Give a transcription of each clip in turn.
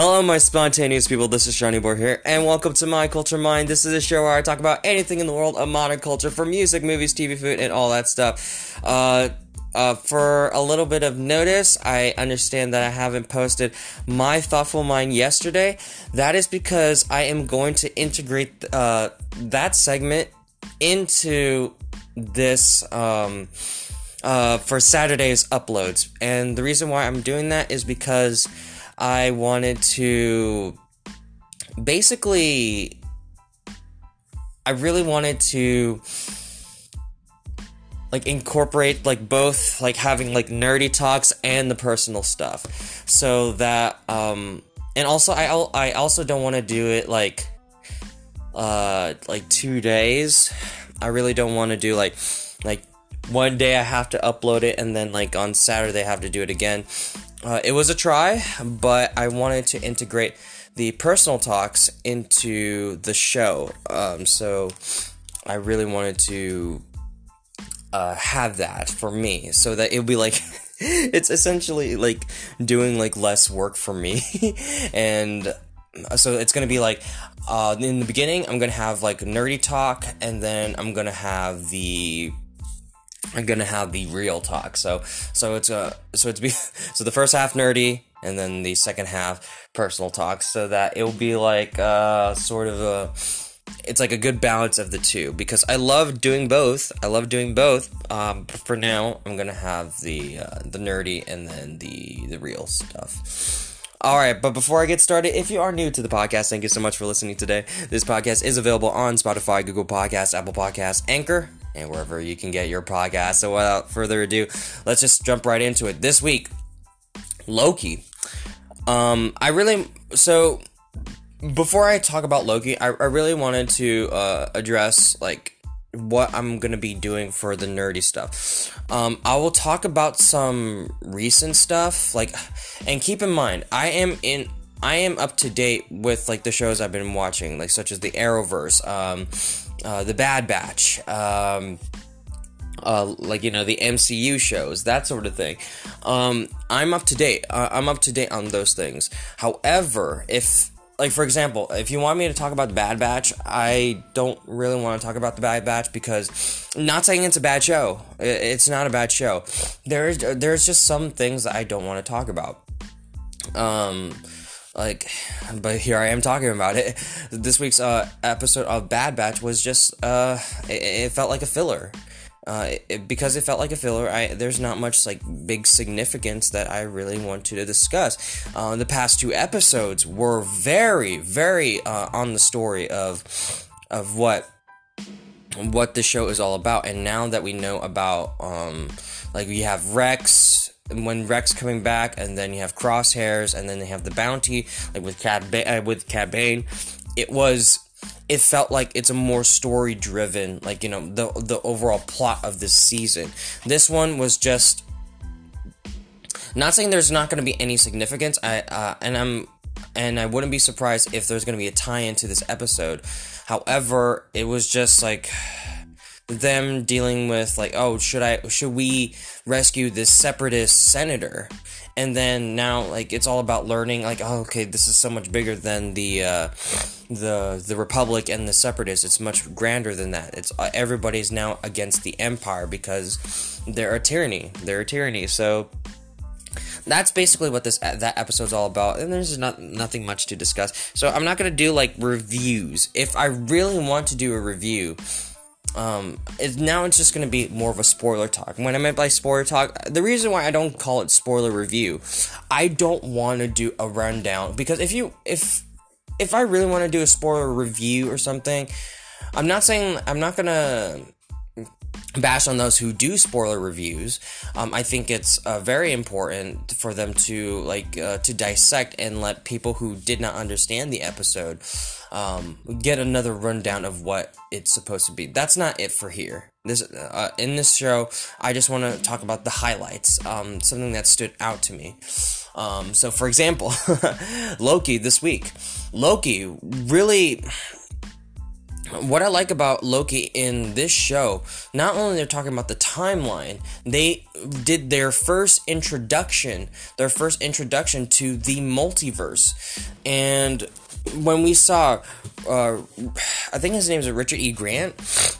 Hello, my spontaneous people. This is Seanie Boy here, and welcome to My Culture Mind. This is a show where I talk about anything in the world of modern culture, from music, movies, TV, food, and all that stuff. Uh, uh, for a little bit of notice, I understand that I haven't posted my thoughtful mind yesterday. That is because I am going to integrate uh, that segment into this um, uh, for Saturday's uploads. And the reason why I'm doing that is because I wanted to basically, I really wanted to like incorporate like both like having like nerdy talks and the personal stuff. So that um and also i i also don't want to do it like uh like two days. I really don't want to do like like one day i have to upload it and then like on saturday i have to do it again uh, it was a try but i wanted to integrate the personal talks into the show. Um so i really wanted to uh, have that for me so that it'll be like it's essentially like doing like less work for me. And so it's gonna be like uh, in the beginning i'm gonna have like nerdy talk and then i'm gonna have the i'm gonna have the real talk so so it's a uh, so it's be so the first half nerdy and then the second half personal talk so that it'll be like uh sort of a it's like a good balance of the two because I love doing both. I love doing both. Um, for now, I'm gonna have the uh, the nerdy and then the the real stuff. All right, but before I get started, if you are new to the podcast, thank you so much for listening today. This podcast is available on Spotify, Google Podcasts, Apple Podcasts, Anchor, and wherever you can get your podcast. So without further ado, let's just jump right into it. This week, Loki. Um, I really so before I talk about Loki, I, I really wanted to uh, address like what I'm gonna be doing for the nerdy stuff. Um, I will talk about some recent stuff, like, and keep in mind, I am in, I am up to date with like the shows I've been watching, like such as the Arrowverse, um, uh, the Bad Batch, um, uh, like you know the MCU shows, that sort of thing. Um, I'm up to date. Uh, I'm up to date on those things. However, if like for example, if you want me to talk about the Bad Batch, I don't really want to talk about the Bad Batch because not saying it's a bad show. It's not a bad show. There's there's just some things that I don't want to talk about. Um like but here I am talking about it. This week's uh episode of Bad Batch was just uh it, it felt like a filler. Uh, it, because it felt like a filler, I, there's not much like big significance that I really want to discuss. Uh, the past two episodes were very, very uh, on the story of of what what the show is all about, and now that we know about um, like we have Rex when Rex coming back, and then you have Crosshairs, and then they have the Bounty, like with Cad ba- uh, with Cad Bane. It was it felt like it's a more story driven like you know the the overall plot of this season this one was just not saying there's not going to be any significance i uh, and i'm and i wouldn't be surprised if there's going to be a tie-in to this episode however it was just like them dealing with like oh should i should we rescue this separatist senator? And then now like it's all about learning like oh, okay this is so much bigger than the uh, the the republic and the separatists. It's much grander than that. It's uh, everybody's now against the empire because they're a tyranny. They're a tyranny. So that's basically what this that episode's all about. And there's not nothing much to discuss. So i'm not going to do like reviews. If i really want to do a review um, now it's just going to be more of a spoiler talk. When I meant by spoiler talk, the reason why I don't call it spoiler review, I don't want to do a rundown because if you if if I really want to do a spoiler review or something, I'm not saying I'm not gonna bash on those who do spoiler reviews. Um, I think it's uh, very important for them to like uh, to dissect and let people who did not understand the episode um, get another rundown of what it's supposed to be. That's not it for here. This uh, in this show, I just want to talk about the highlights, um, something that stood out to me. Um, so, for example, Loki this week. Loki really what I like about Loki in this show, not only they're talking about the timeline, they did their first introduction, their first introduction to the multiverse. And when we saw, uh, I think his name is Richard E. Grant.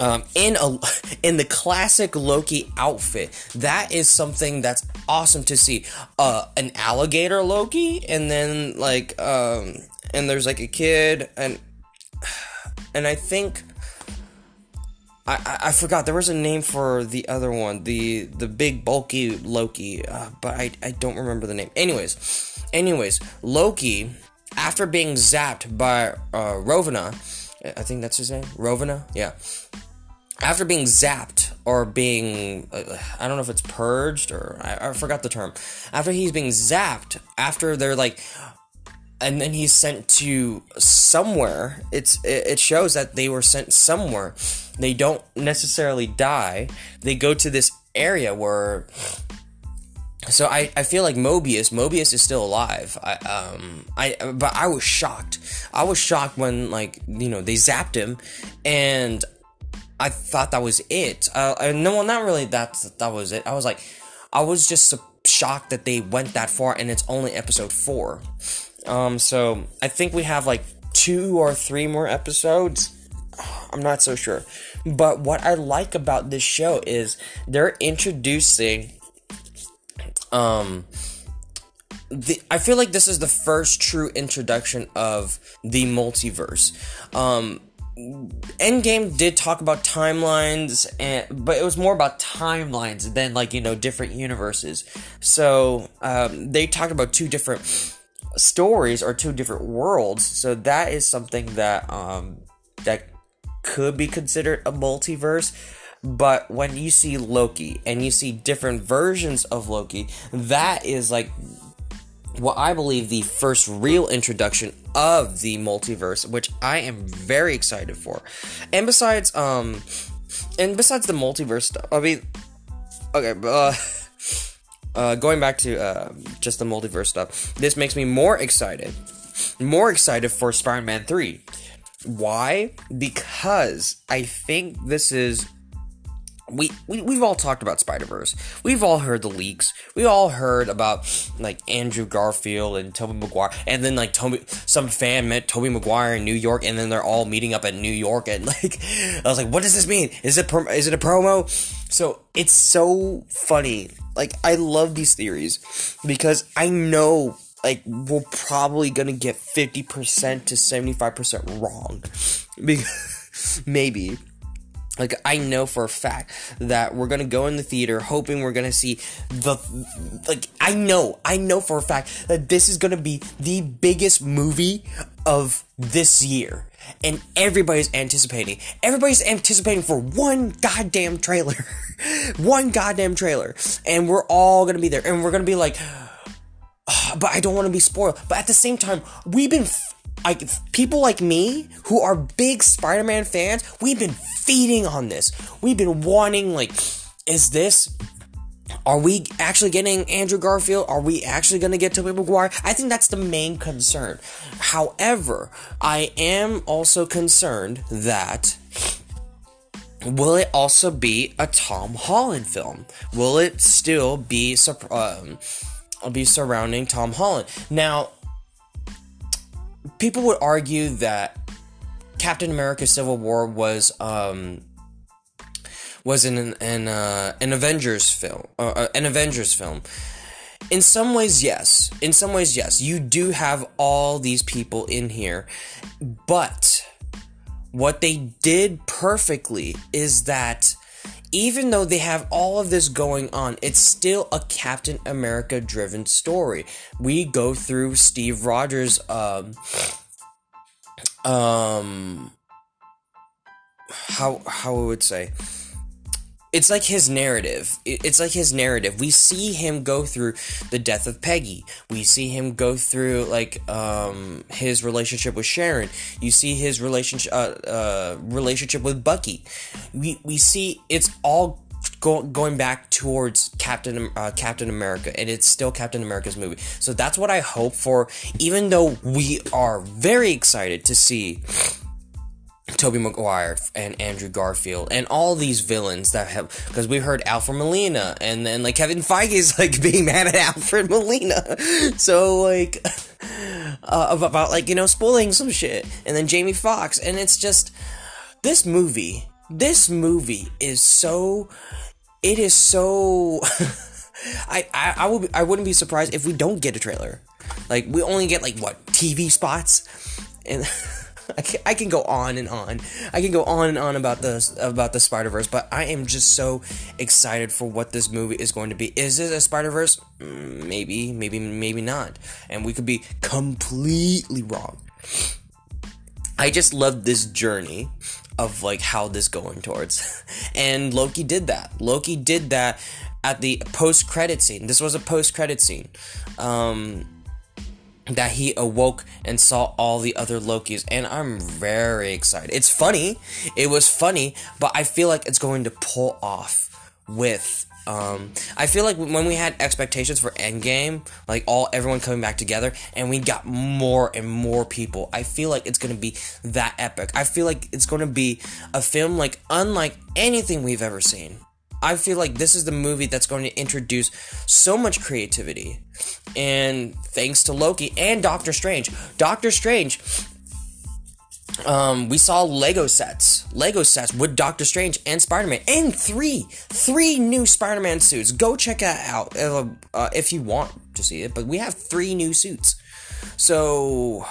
Um, in a in the classic Loki outfit, that is something that's awesome to see. Uh, an alligator Loki, and then like um, and there's like a kid, and and I think I, I, forgot there was a name for the other one, the the big bulky Loki, uh, but I I don't remember the name. Anyways, anyways, Loki after being zapped by uh, Ravonna, I think that's his name, Ravonna, yeah. After being zapped or being, uh, I don't know if it's purged or I, I forgot the term. After he's being zapped, after they're like, and then he's sent to somewhere. It's it shows that they were sent somewhere. They don't necessarily die. They go to this area where. So I, I feel like Mobius Mobius is still alive. I um I but I was shocked. I was shocked when like you know they zapped him, and I thought that was it. Uh, no, well, not really. That that was it. I was like, I was just shocked that they went that far, and it's only episode four. Um, so I think we have like two or three more episodes. I'm not so sure. But what I like about this show is they're introducing um the I feel like this is the first true introduction of the multiverse. Um Endgame did talk about timelines, and but it was more about timelines than like you know different universes. So um, they talked about two different stories or two different worlds. So that is something that um that could be considered a multiverse. But when you see Loki and you see different versions of Loki, that is like what I believe the first real introduction of the multiverse, which I am very excited for. And besides, um, and besides the multiverse stuff, I mean, okay, uh, uh, going back to uh, just the multiverse stuff, this makes me more excited, more excited for Spider-Man Three. Why? Because I think this is we, we we've all talked about Spider Verse. We've all heard the leaks. We all heard about like Andrew Garfield and Tobey Maguire, and then like Toby, some fan met Tobey Maguire in New York, and then they're all meeting up at New York, and like I was like, what does this mean? Is it is it a promo? So it's so funny. Like I love these theories because I know like we're probably gonna get fifty percent to seventy five percent wrong, because maybe like I know for a fact that we're gonna go in the theater hoping we're gonna see the like I know I know for a fact that this is gonna be the biggest movie of this year. And everybody's anticipating everybody's anticipating for one goddamn trailer. One goddamn trailer. And we're all gonna be there. And we're gonna be like but I don't want to be spoiled. But at the same time we've been like people like me who are big Spider-Man fans, we've been feeding on this. We've been wanting like is this are we actually getting Andrew Garfield? Are we actually going to get Tobey Maguire? I think that's the main concern. However, I am also concerned that will it also be a Tom Holland film? Will it still be um, be surrounding Tom Holland? Now, people would argue that Captain America: Civil War was um, was an an, uh, an Avengers film, uh, uh, an Avengers film. In some ways, yes. In some ways, yes. You do have all these people in here, but what they did perfectly is that even though they have all of this going on, it's still a Captain America driven story. We go through Steve Rogers' um, um, how how I would say it's like his narrative. It's like his narrative. We see him go through the death of Peggy. We see him go through like um, his relationship with Sharon. You see his relationship uh, uh, relationship with Bucky. We we see it's all go, going back towards Captain uh, Captain America, and it's still Captain America's movie. So that's what I hope for. Even though we are very excited to see Tobey Maguire and Andrew Garfield and all these villains that have because we heard Alfred Molina and then like Kevin Feige is like being mad at Alfred Molina, so like uh, about like you know spoiling some shit. And then Jamie Foxx. And it's just this movie this movie is so it is so I, I I would I wouldn't be surprised if we don't get a trailer. Like we only get like what TV spots? And. I can, go on and on. I can go on and on about this about the Spider Verse, but I am just so excited for what this movie is going to be. Is this a Spider Verse? Mm, maybe, maybe, maybe not, and we could be completely wrong. I just love this journey of like how this going towards, and Loki did that. Loki did that at the post credit scene. This was a post credit scene. Um, that he awoke and saw all the other Lokis, and I'm very excited. It's funny, it was funny, but I feel like it's going to pull off with. Um, I feel like when we had expectations for Endgame, like all everyone coming back together, and we got more and more people, I feel like it's gonna be that epic. I feel like it's gonna be a film like unlike anything we've ever seen. I feel like this is the movie that's going to introduce so much creativity. And thanks to Loki and Doctor Strange. Doctor Strange um, we saw Lego sets, Lego sets with Doctor Strange and Spider Man, and three, three new Spider Man suits. Go check that out uh, uh, if you want to see it. But we have three new suits, so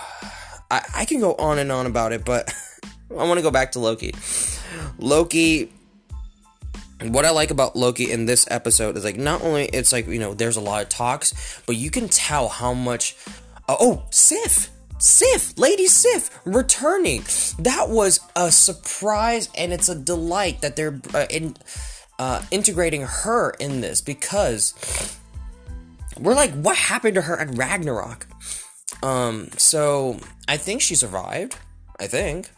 I, I can go on and on about it. But I want to go back to Loki. Loki what I like about Loki in this episode is like not only it's like you know there's a lot of talks, but you can tell how much. Uh, oh, Sif, Sif, Lady Sif returning. That was a surprise, and it's a delight that they're uh, in, uh, integrating her in this because we're like, what happened to her at Ragnarok? Um, so I think she survived. I think.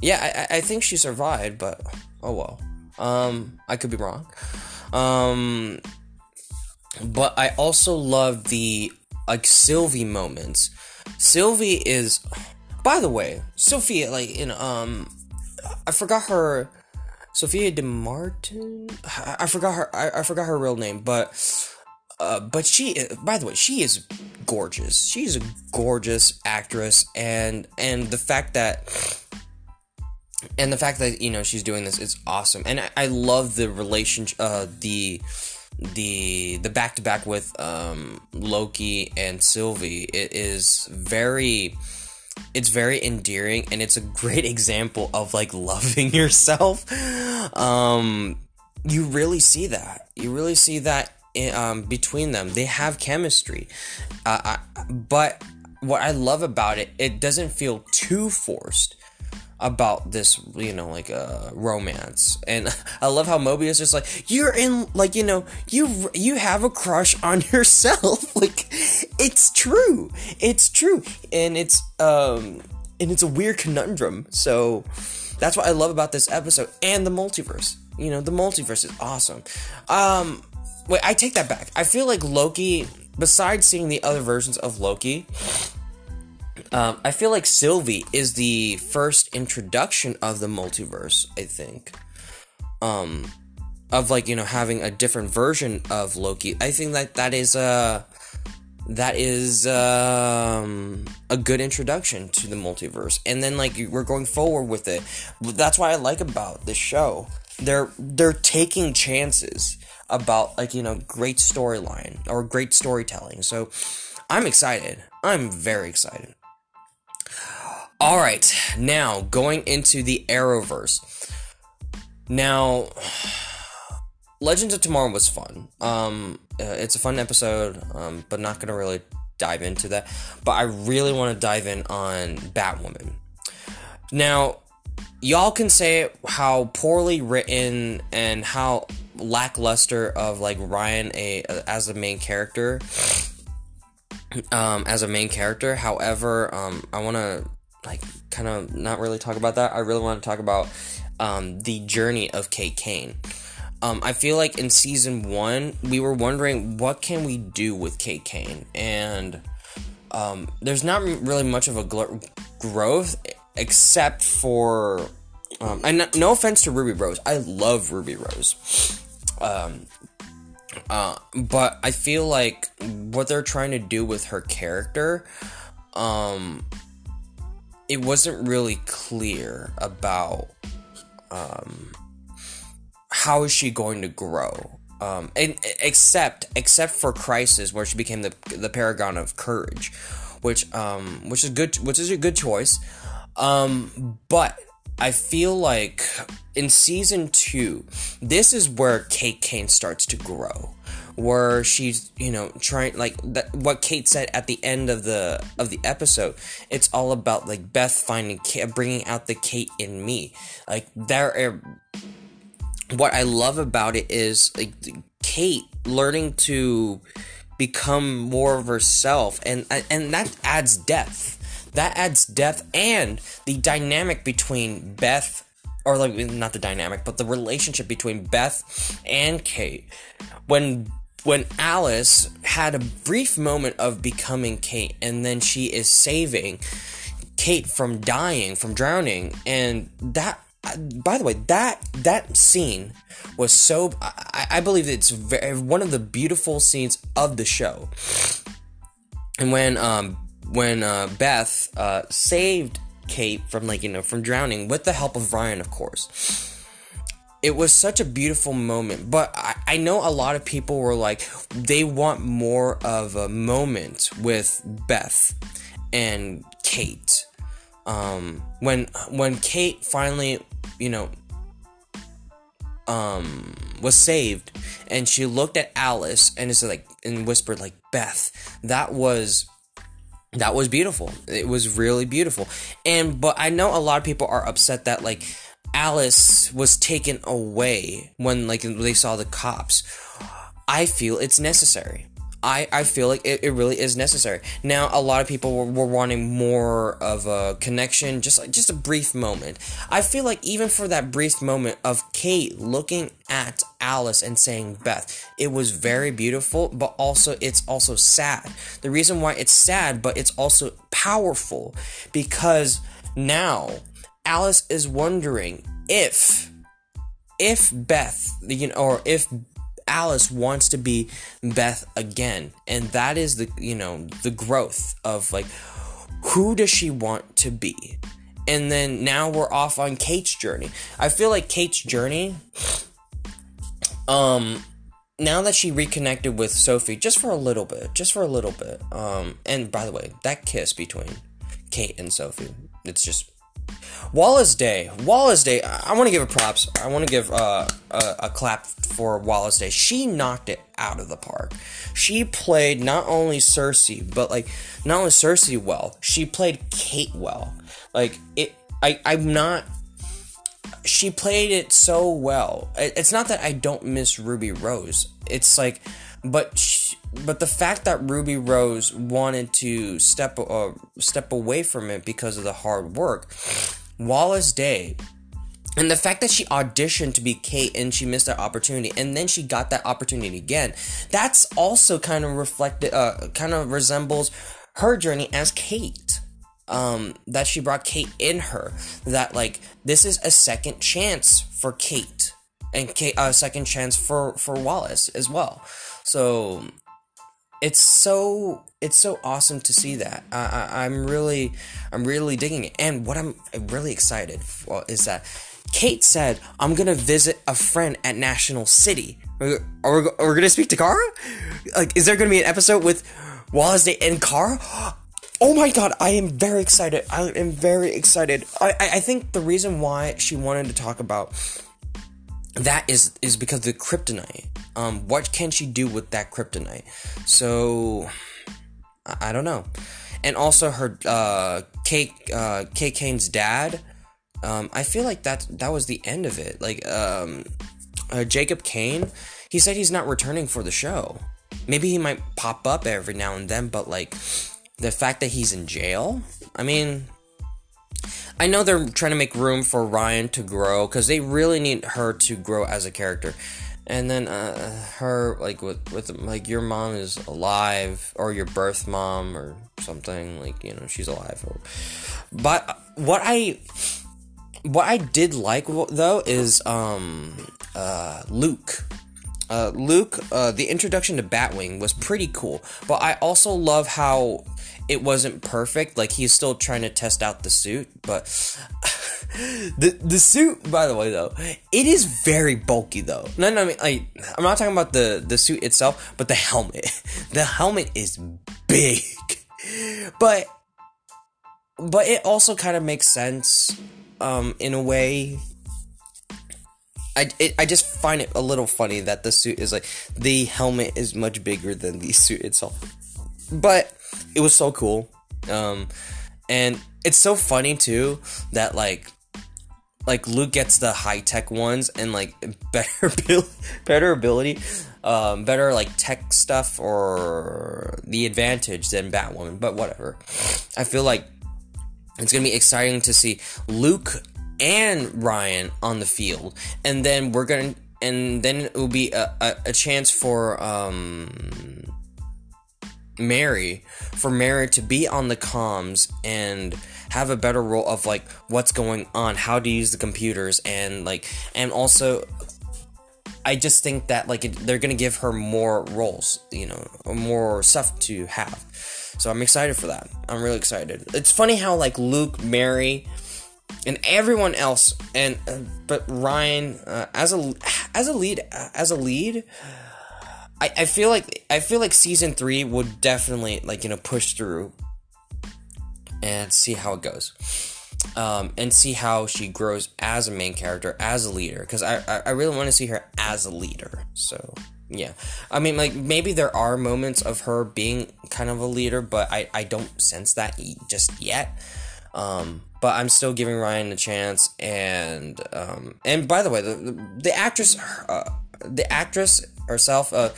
Yeah, I, I think she survived, but oh well. Um, I could be wrong. Um, but I also love the like Sylvie moments. Sylvie is, by the way, Sophia like in um, I forgot her. Sophia De Martin. I, I forgot her. I, I forgot her real name, but uh, but she. By the way, she is gorgeous. She's a gorgeous actress, and and the fact that and the fact that you know she's doing this is awesome. And i, I love the relationship uh the the the back to back with um loki and sylvie. It is very it's very endearing and it's a great example of like loving yourself. Um you really see that. You really see that in, um, between them. They have chemistry. Uh, I, but what i love about it it doesn't feel too forced about this, you know, like uh romance. And I love how Mobius is like, you're in like, you know, you you have a crush on yourself. like it's true. It's true. And it's um and it's a weird conundrum. So that's what I love about this episode and the multiverse. You know, the multiverse is awesome. Um wait, I take that back. I feel like Loki besides seeing the other versions of Loki, um, I feel like Sylvie is the first introduction of the multiverse. I think, um, of like you know having a different version of Loki. I think that that is a that is um, a good introduction to the multiverse. And then like we're going forward with it. That's what I like about this show. They're they're taking chances about like you know great storyline or great storytelling. So I'm excited. I'm very excited. All right, now going into the Arrowverse. Now, Legends of Tomorrow was fun. Um, uh, it's a fun episode, um, but not gonna really dive into that. But I really want to dive in on Batwoman. Now, y'all can say how poorly written and how lackluster of like Ryan a as the main character. Um, as a main character, however, um, I want to like kind of not really talk about that. I really want to talk about um, the journey of Kate Kane. Um, I feel like in season one we were wondering what can we do with Kate Kane, and um, there's not really much of a gl- growth except for um, and no offense to Ruby Rose, I love Ruby Rose. Um, uh, but I feel like what they're trying to do with her character, um, it wasn't really clear about um, how is she going to grow. Um, and except except for Crisis, where she became the the paragon of courage, which um, which is good, which is a good choice. Um, but I feel like in season two, this is where Kate Kane starts to grow, where she's you know trying like that. What Kate said at the end of the of the episode, it's all about like Beth finding Kate, bringing out the Kate in me. Like there, are, what I love about it is like Kate learning to become more of herself, and and that adds depth that adds depth and the dynamic between Beth or like not the dynamic, but the relationship between Beth and Kate. When when Alice had a brief moment of becoming Kate and then she is saving Kate from dying, from drowning, and that by the way, that that scene was so I, I believe it's very, one of the beautiful scenes of the show. And when um when uh, Beth uh, saved Kate from like you know from drowning with the help of Ryan, of course. It was such a beautiful moment, but I, I know a lot of people were like they want more of a moment with Beth and Kate. Um, when when Kate finally, you know, um, was saved, and she looked at Alice and is like and whispered like Beth. That was that was beautiful. It was really beautiful. And but I know a lot of people are upset that like Alice was taken away when like they saw the cops. I feel it's necessary. I, I feel like it, it really is necessary. Now, a lot of people were, were wanting more of a connection, just like just a brief moment. I feel like even for that brief moment of Kate looking at Alice and saying Beth, it was very beautiful, but also it's also sad. The reason why it's sad, but it's also powerful, because now Alice is wondering if if Beth, you know, or if Alice wants to be Beth again. And that is the, you know, the growth of like, who does she want to be? And then now we're off on Kate's journey. I feel like Kate's journey, um, now that she reconnected with Sophie just for a little bit, just for a little bit. Um, and by the way, that kiss between Kate and Sophie, it's just Wallis Day. Wallis Day. I, want to give a props. I want to give uh, a, a clap for Wallis Day. She knocked it out of the park. She played not only Circe, but like not only Circe well. She played Kate well. Like it. I. I'm not. She played it so well. It's not that I don't miss Ruby Rose. It's like, but but the fact that Ruby Rose wanted to step uh, step away from it because of the hard work Wallis Day. And the fact that she auditioned to be Kate and she missed that opportunity, and then she got that opportunity again, that's also kind of reflected, uh, kind of resembles her journey as Kate. Um, that she brought Kate in her. That like this is a second chance for Kate, and Kate a second chance for for Wallis as well. So it's so it's so awesome to see that. I, I am really I'm really digging it. And what I'm really excited for is that Kate said I'm gonna visit a friend at National City. Are we, are we, gonna speak to Kara? Like, is there gonna be an episode with Wallis Day and Kara? Oh my god, I am very excited. I am very excited. I, I, I think the reason why she wanted to talk about that is is because the kryptonite. Um, what can she do with that kryptonite? So I, I don't know. And also her uh, Kate uh, Kate Kane's dad. Um, I feel like that that was the end of it. Like um, uh, Jacob Kane, he said he's not returning for the show. Maybe he might pop up every now and then, but like the fact that he's in jail, I mean, I know they're trying to make room for Ryan to grow because they really need her to grow as a character. And then uh, her like with with like your mom is alive or your birth mom or something like you know she's alive. But what I what I did like though is um uh Luke uh, Luke, uh, the introduction to Batwing was pretty cool, but I also love how it wasn't perfect. Like he's still trying to test out the suit, but the the suit, by the way, though, it is very bulky though. No, no, I mean, I'm not talking about the the suit itself, but the helmet. The helmet is big, but but it also kind of makes sense, um, in a way I, it, I just find it a little funny that the suit is like the helmet is much bigger than the suit itself. But it was so cool. Um, and it's so funny too that like like Luke gets the high tech ones and like better better ability, um, better like tech stuff or the advantage than Batwoman. But whatever. I feel like it's gonna be exciting to see Luke and Ryan on the field, and then we're gonna, and then it will be a, a, a chance for um, Mary, for Mary to be on the comms and have a better role of like what's going on, how to use the computers, and like, and also I just think that like it, they're gonna give her more roles, you know, more stuff to have. So I'm excited for that. I'm really excited. It's funny how like Luke, Mary, and everyone else and uh, but Ryan uh, as a as a lead as a lead I, I feel like I feel like season 3 would definitely like you know push through and see how it goes. Um, and see how she grows as a main character as a leader. Because I, I, I really want to see her as a leader. So yeah. I mean like maybe there are moments of her being kind of a leader but i, I don't sense that just yet. Um, but I'm still giving Ryan a chance. And um, and by the way, the the, the actress, uh, the actress herself, uh,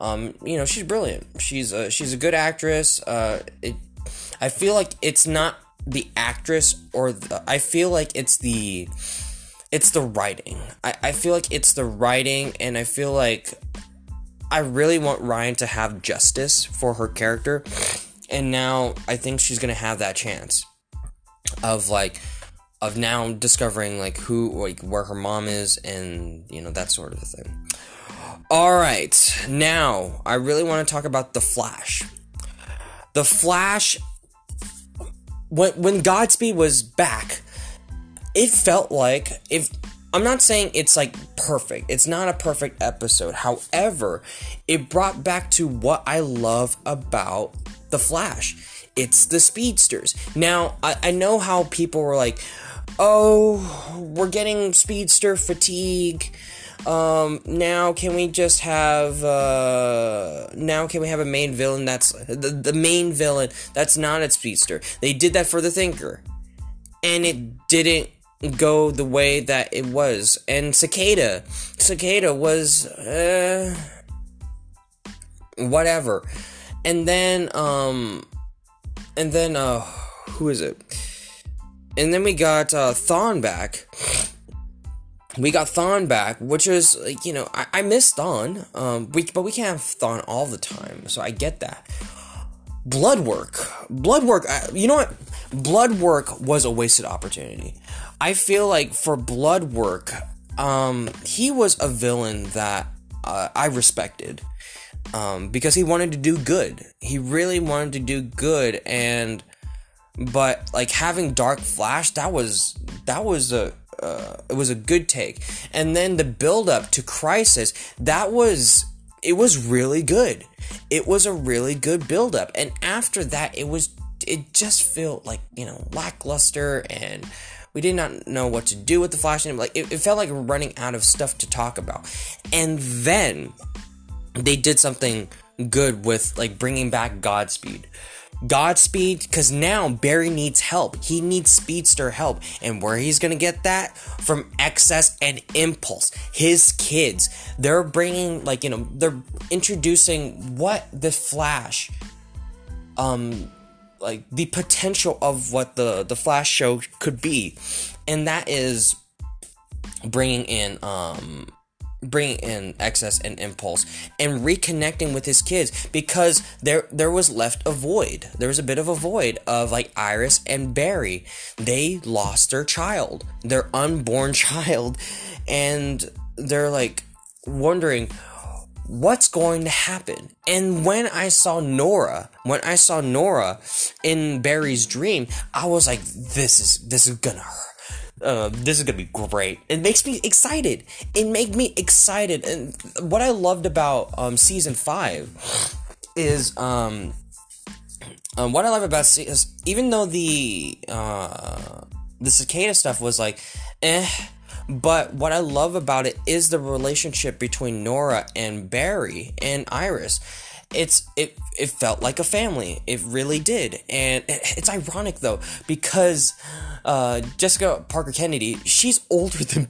um, you know, she's brilliant. She's a, she's a good actress. Uh, it, I feel like it's not the actress or the, I feel like it's the it's the writing. I, I feel like it's the writing, and I feel like I really want Ryan to have justice for her character. And now I think she's gonna have that chance of like of now discovering like who like where her mom is and you know that sort of thing. All right, now I really want to talk about the Flash. The Flash when when Godspeed was back, it felt like if I'm not saying it's like perfect. It's not a perfect episode. However, it brought back to what I love about the Flash it's the speedsters. Now, I, I know how people were like, oh, we're getting speedster fatigue. Um, now can we just have, uh, now can we have a main villain that's, the, the main villain that's not a speedster? They did that for the Thinker. And it didn't go the way that it was. And Cicada, Cicada was, uh, whatever. And then, um, and then uh who is it? And then we got uh Thawne back. We got Thawne back, which is you know I, I miss Thawne, um, we, but we can't have Thawne all the time, so I get that. Blood work, blood work. Uh, you know what? Blood work was a wasted opportunity. I feel like for blood work, um, he was a villain that uh, I respected um, because he wanted to do good. He really wanted to do good, and but like having Dark Flash, that was that was a uh, it was a good take, and then the build up to Crisis, that was it was really good. It was a really good build up, and after that, it was it just felt like you know lackluster and we did not know what to do with the flash and like it, it, felt like running out of stuff to talk about and then they did something good with like bringing back Godspeed. Godspeed, because now Barry needs help. He needs speedster help. And where he's going to get that? From XS and Impulse. His kids. They're bringing, like, you know, they're introducing what the Flash, um, like the potential of what the the Flash show could be, and that is bringing in um bringing in XS and impulse and reconnecting with his kids because there there was left a void. There was a bit of a void of like iris and barry. They lost their child their unborn child and they're like wondering what's going to happen. And when i saw nora when i saw nora in barry's dream i was like this is this is gonna hurt uh, this is gonna be great. It makes me excited. It made me excited, and what I loved about um, season five is um, um what I love about is even though the uh, the cicada stuff was like, eh. But what I love about it is the relationship between Nora and Barry and Iris it's it it felt like a family. It really did, and it's ironic though because uh, Jessica Parker Kennedy, she's older than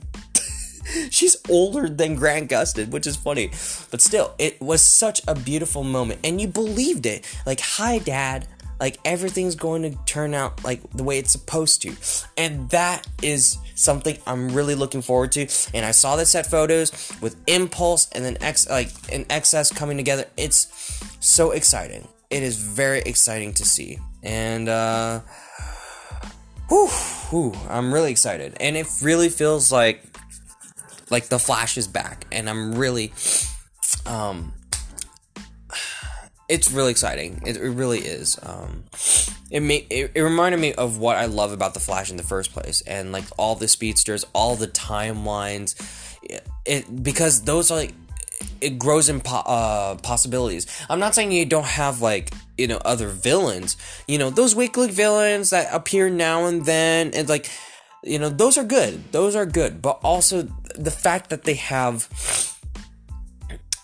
she's older than Grant Gustin, which is funny, but still, it was such a beautiful moment, and you believed it. Like, hi, Dad. Like everything's going to turn out like the way it's supposed to, and that is something I'm really looking forward to. And I saw the set photos with Impulse and then X like an XS coming together. It's so exciting. It is very exciting to see, and uh, whew, whew, I'm really excited, and it really feels like like the Flash is back, and I'm really um it's really exciting. It, it really is. Um, it, made, it it reminded me of what I love about the Flash in the first place, and like all the speedsters, all the timelines. It, it because those are like it grows in po- uh, possibilities. I'm not saying you don't have like you know other villains. You know those weekly villains that appear now and then, and like you know those are good. Those are good, but also the fact that they have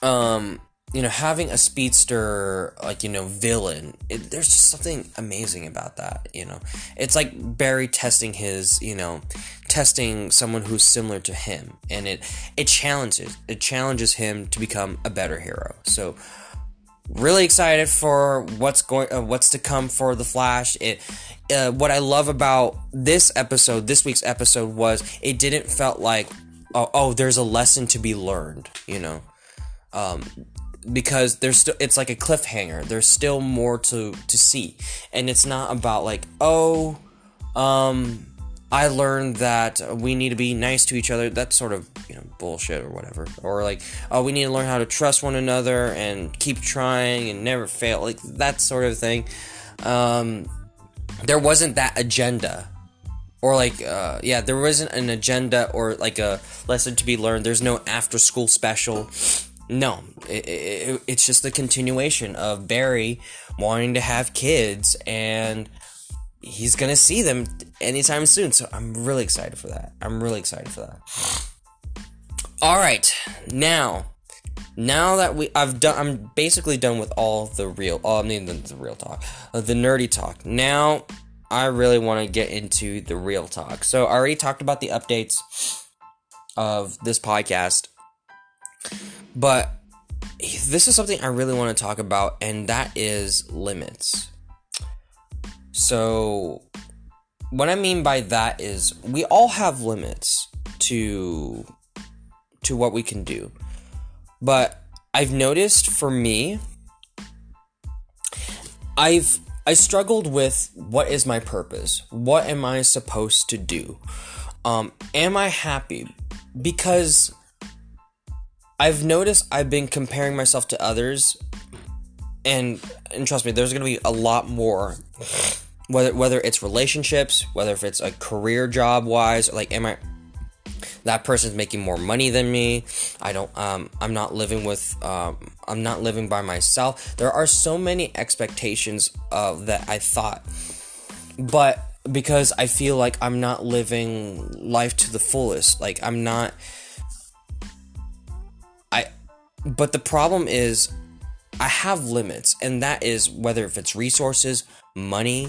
um you know, having a speedster, like, you know, villain, it, there's just something amazing about that, you know. It's like Barry testing his, you know, testing someone who's similar to him. And it, it challenges, it challenges him to become a better hero. So, really excited for what's going, uh, what's to come for The Flash. It, uh, what I love about this episode, this week's episode, was it didn't felt like, oh, oh there's a lesson to be learned, you know. Um, because there's still it's like a cliffhanger. There's still more to to see. And it's not about like oh um i learned that we need to be nice to each other. That's sort of you know bullshit or whatever. Or like oh we need to learn how to trust one another and keep trying and never fail. Like that sort of thing. Um there wasn't that agenda. Or like uh, yeah there wasn't an agenda or like a lesson to be learned. There's no after school special no, it, it, it's just the continuation of Barry wanting to have kids, and he's gonna see them anytime soon. So I'm really excited for that. I'm really excited for that. All right, now, now that we, I've done, I'm basically done with all the real, oh, I mean the, the real talk, uh, the nerdy talk. Now, I really want to get into the real talk. So I already talked about the updates of this podcast but this is something I really want to talk about, and that is limits. So, what I mean by that is we all have limits to to what we can do. But I've noticed for me I've I struggled with what is my purpose? What am I supposed to do? Um am I happy? Because I've noticed I've been comparing myself to others, and and trust me, there's gonna be a lot more. Whether whether it's relationships, whether if it's a career job wise, like am I that person's making more money than me. I don't um i'm not living with um i'm not living by myself. There are so many expectations of that i thought. But because i feel like i'm not living life to the fullest like i'm not but the problem is, I have limits, and that is whether if it's resources, money,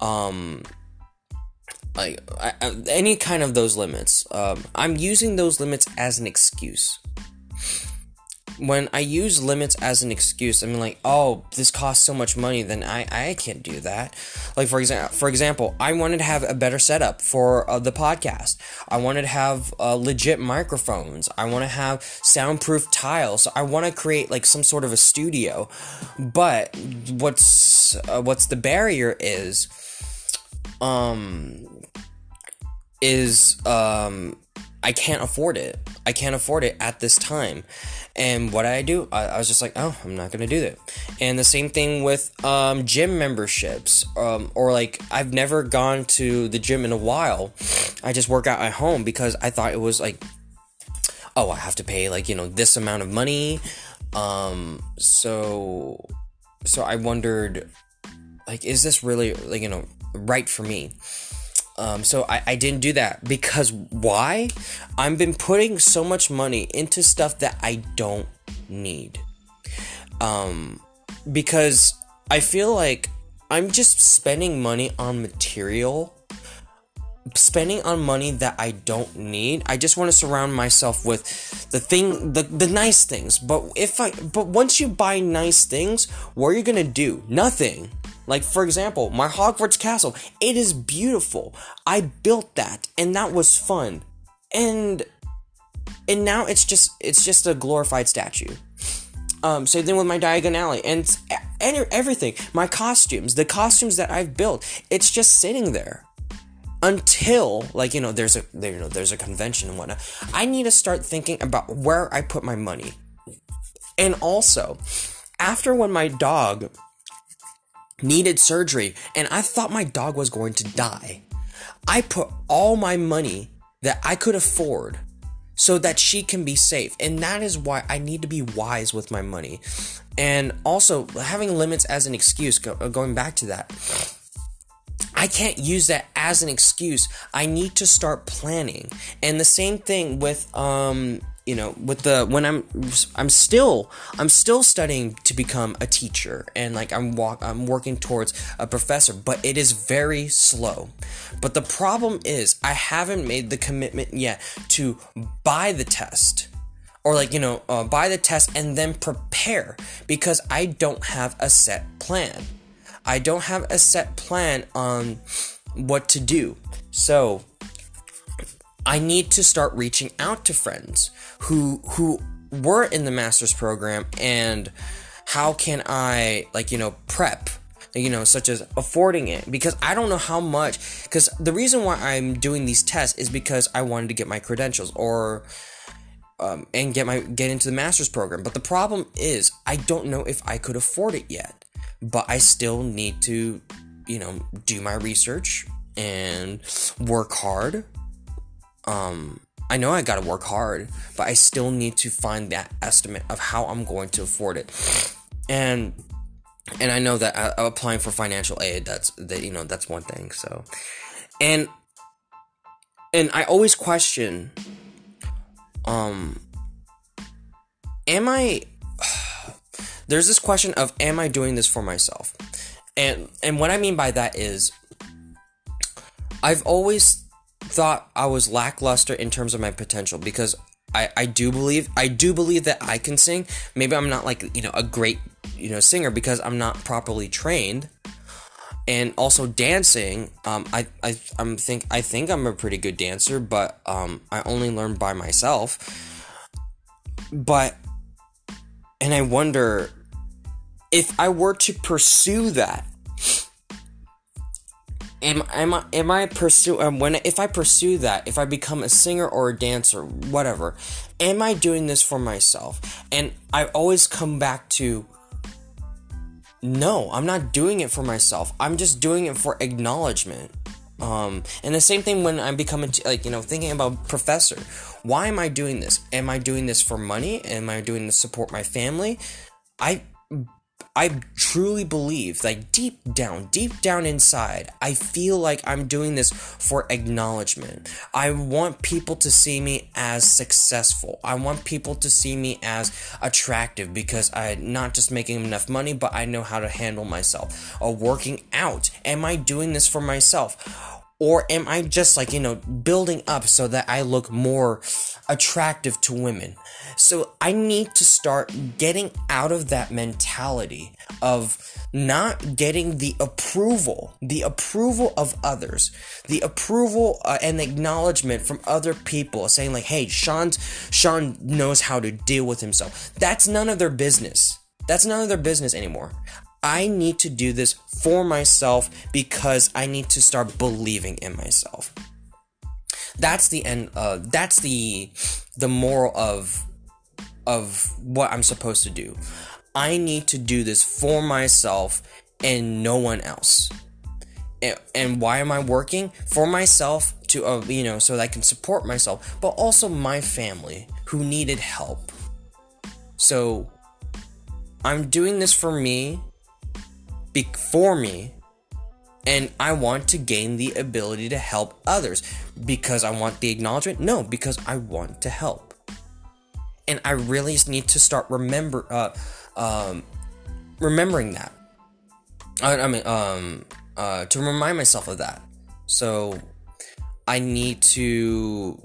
um, like I, I, any kind of those limits. Um, I'm using those limits as an excuse. When I use limits as an excuse, I mean like, oh, this costs so much money, then I I can't do that. Like for example, for example, I wanted to have a better setup for uh, the podcast. I wanted to have uh, legit microphones. I want to have soundproof tiles. So I want to create like some sort of a studio. But what's uh, what's the barrier is um is um I can't afford it. I can't afford it at this time. And what did I do, I, I was just like, oh, I'm not gonna do that. And the same thing with um, gym memberships, um, or like I've never gone to the gym in a while. I just work out at home because I thought it was like, oh, I have to pay like you know this amount of money. Um, so, so I wondered, like, is this really like you know right for me? Um, so I, I didn't do that because why? I've been putting so much money into stuff that I don't need. Um, because I feel like I'm just spending money on material, spending on money that I don't need. I just want to surround myself with the thing, the the nice things. But if I, but once you buy nice things, what are you gonna do? Nothing. Like, for example, my Hogwarts castle, it is beautiful. I built that, and that was fun. And and now it's just it's just a glorified statue. Um, same thing with my Diagon Alley and, and everything. My costumes, the costumes that I've built, it's just sitting there until like you know there's a there, you know there's a convention and whatnot. I need to start thinking about where I put my money, and also after when my dog needed surgery, and I thought my dog was going to die. I put all my money that I could afford so that she can be safe. And that is why I need to be wise with my money. And also, having limits as an excuse, going back to that, I can't use that as an excuse. I need to start planning. And the same thing with um you know with the when i'm i'm still i'm still studying to become a teacher and like i'm walk i'm working towards a professor but it is very slow. But the problem is i haven't made the commitment yet to buy the test or like you know uh, buy the test and then prepare because i don't have a set plan. I don't have a set plan on what to do. So I need to start reaching out to friends who who were in the master's program and how can I like you know prep you know such as affording it? Because I don't know how much because the reason why I'm doing these tests is because I wanted to get my credentials or um, and get my get into the master's program. But the problem is I don't know if I could afford it yet but I still need to you know do my research and work hard um I know I gotta work hard, but I still need to find that estimate of how I'm going to afford it. And and I know that uh, applying for financial aid, that's that you know that's one thing. So, and and I always question, um, am I? There's this question of am I doing this for myself? And and what I mean by that is, I've always thought I was lackluster in terms of my potential because I, I do believe I do believe that I can sing. Maybe I'm not like you know a great you know singer because I'm not properly trained. And also dancing, um, I, I I'm think I think I'm a pretty good dancer, but um, I only learned by myself. But and I wonder if I were to pursue that am am I am I pursue um, when if I pursue that if I become a singer or a dancer whatever am I doing this for myself? And I always come back to no I'm not doing it for myself. I'm just doing it for acknowledgement. Um, and the same thing when I'm becoming like you know thinking about professor. Why am I doing this? Am I doing this for money? Am I doing this to support my family? I I truly believe, like deep down, deep down inside, I feel like I'm doing this for acknowledgement. I want people to see me as successful. I want people to see me as attractive because I'm not just making enough money, but I know how to handle myself. Or working out. Am I doing this for myself? Or am I just like, you know, building up so that I look more attractive to women? So I need to start getting out of that mentality of not getting the approval, the approval of others, the approval uh, and acknowledgement from other people saying like, "Hey, Sean's Sean knows how to deal with himself." That's none of their business. That's none of their business anymore. I need to do this for myself because I need to start believing in myself. That's the end. Uh, that's the the moral of of what I'm supposed to do. I need to do this for myself and no one else. And, and why am I working for myself to uh, you know so that I can support myself, but also my family who needed help. So I'm doing this for me be- for me and I want to gain the ability to help others because I want the acknowledgement? No, because I want to help. And I really need to start remember uh, um, remembering that. I, I mean, um, uh, to remind myself of that. So I need to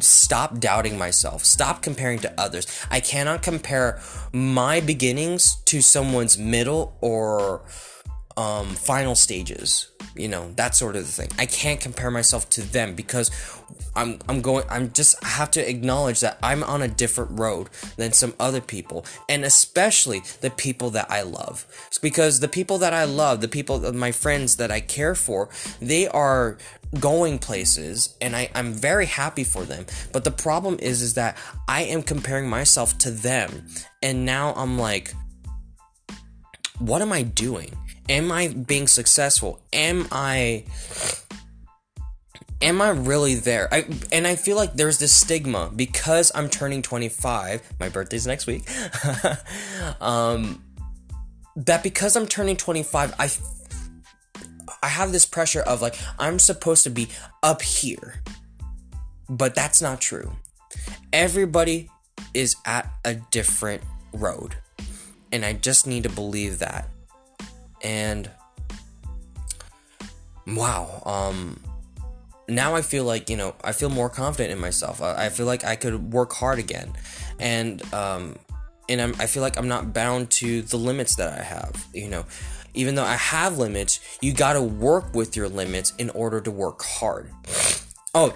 stop doubting myself, stop comparing to others. I cannot compare my beginnings to someone's middle or um, final stages. You know that sort of thing. I can't compare myself to them because I'm I'm going. I'm just I have to acknowledge that I'm on a different road than some other people, and especially the people that I love. It's because the people that I love, the people, uh, my friends that I care for, they are going places and I, I'm very happy for them. But the problem is is that I am comparing myself to them. And now I'm like, what am I doing? Am I being successful? Am I am I really there? I and I feel like there's this stigma because I'm turning 25. My birthday's next week. um that because I'm turning 25, I I have this pressure of like I'm supposed to be up here. But that's not true. Everybody is at a different road. And I just need to believe that. And wow, um now I feel like, you know, I feel more confident in myself. I, I feel like I could work hard again. And um and I'm, I feel like I'm not bound to the limits that I have, you know even though I have limits, you got to work with your limits in order to work hard. Oh,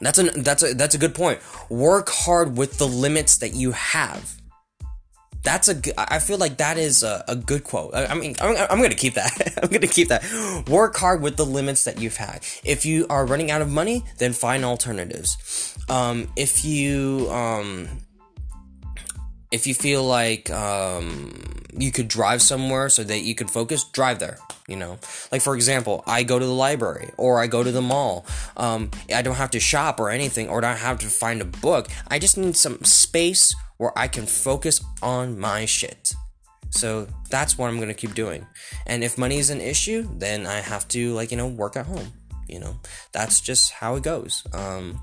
that's a that's a that's a good point. Work hard with the limits that you have. That's a. I feel like that is a, a good quote. I, I mean, I'm, I'm gonna keep that. I'm gonna keep that. Work hard with the limits that you've had. If you are running out of money, then find alternatives. Um, if you um, if you feel like um, you could drive somewhere so that you could focus, drive there. You know, like for example, I go to the library or I go to the mall. Um, I don't have to shop or anything, or I don't have to find a book. I just need some space where I can focus on my shit. So that's what I'm gonna keep doing. And if money is an issue, then I have to like you know work at home. You know, that's just how it goes. Um,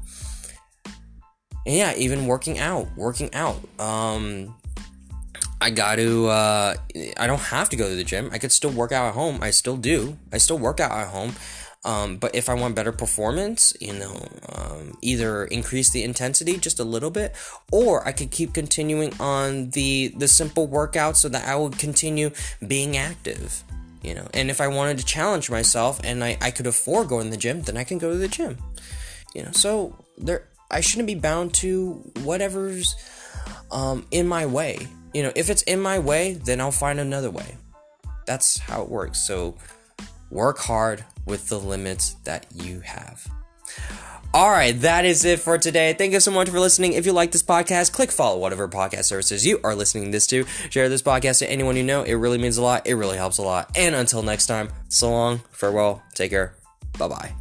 and yeah, even working out, working out. Um, I got to, uh, I don't have to go to the gym. I could still work out at home. I still do. I still work out at home. Um, but if I want better performance, you know, um, either increase the intensity just a little bit, or I could keep continuing on the the simple workout so that I would continue being active, you know. And if I wanted to challenge myself and I, I could afford going to the gym, then I can go to the gym, you know. So there, I shouldn't be bound to whatever's um, in my way. You know, if it's in my way, then I'll find another way. That's how it works. So work hard with the limits that you have. All right, that is it for today. Thank you so much for listening. If you like this podcast, click follow whatever podcast services you are listening this to. Share this podcast to anyone you know. It really means a lot. It really helps a lot. And until next time, so long, farewell, take care, bye bye.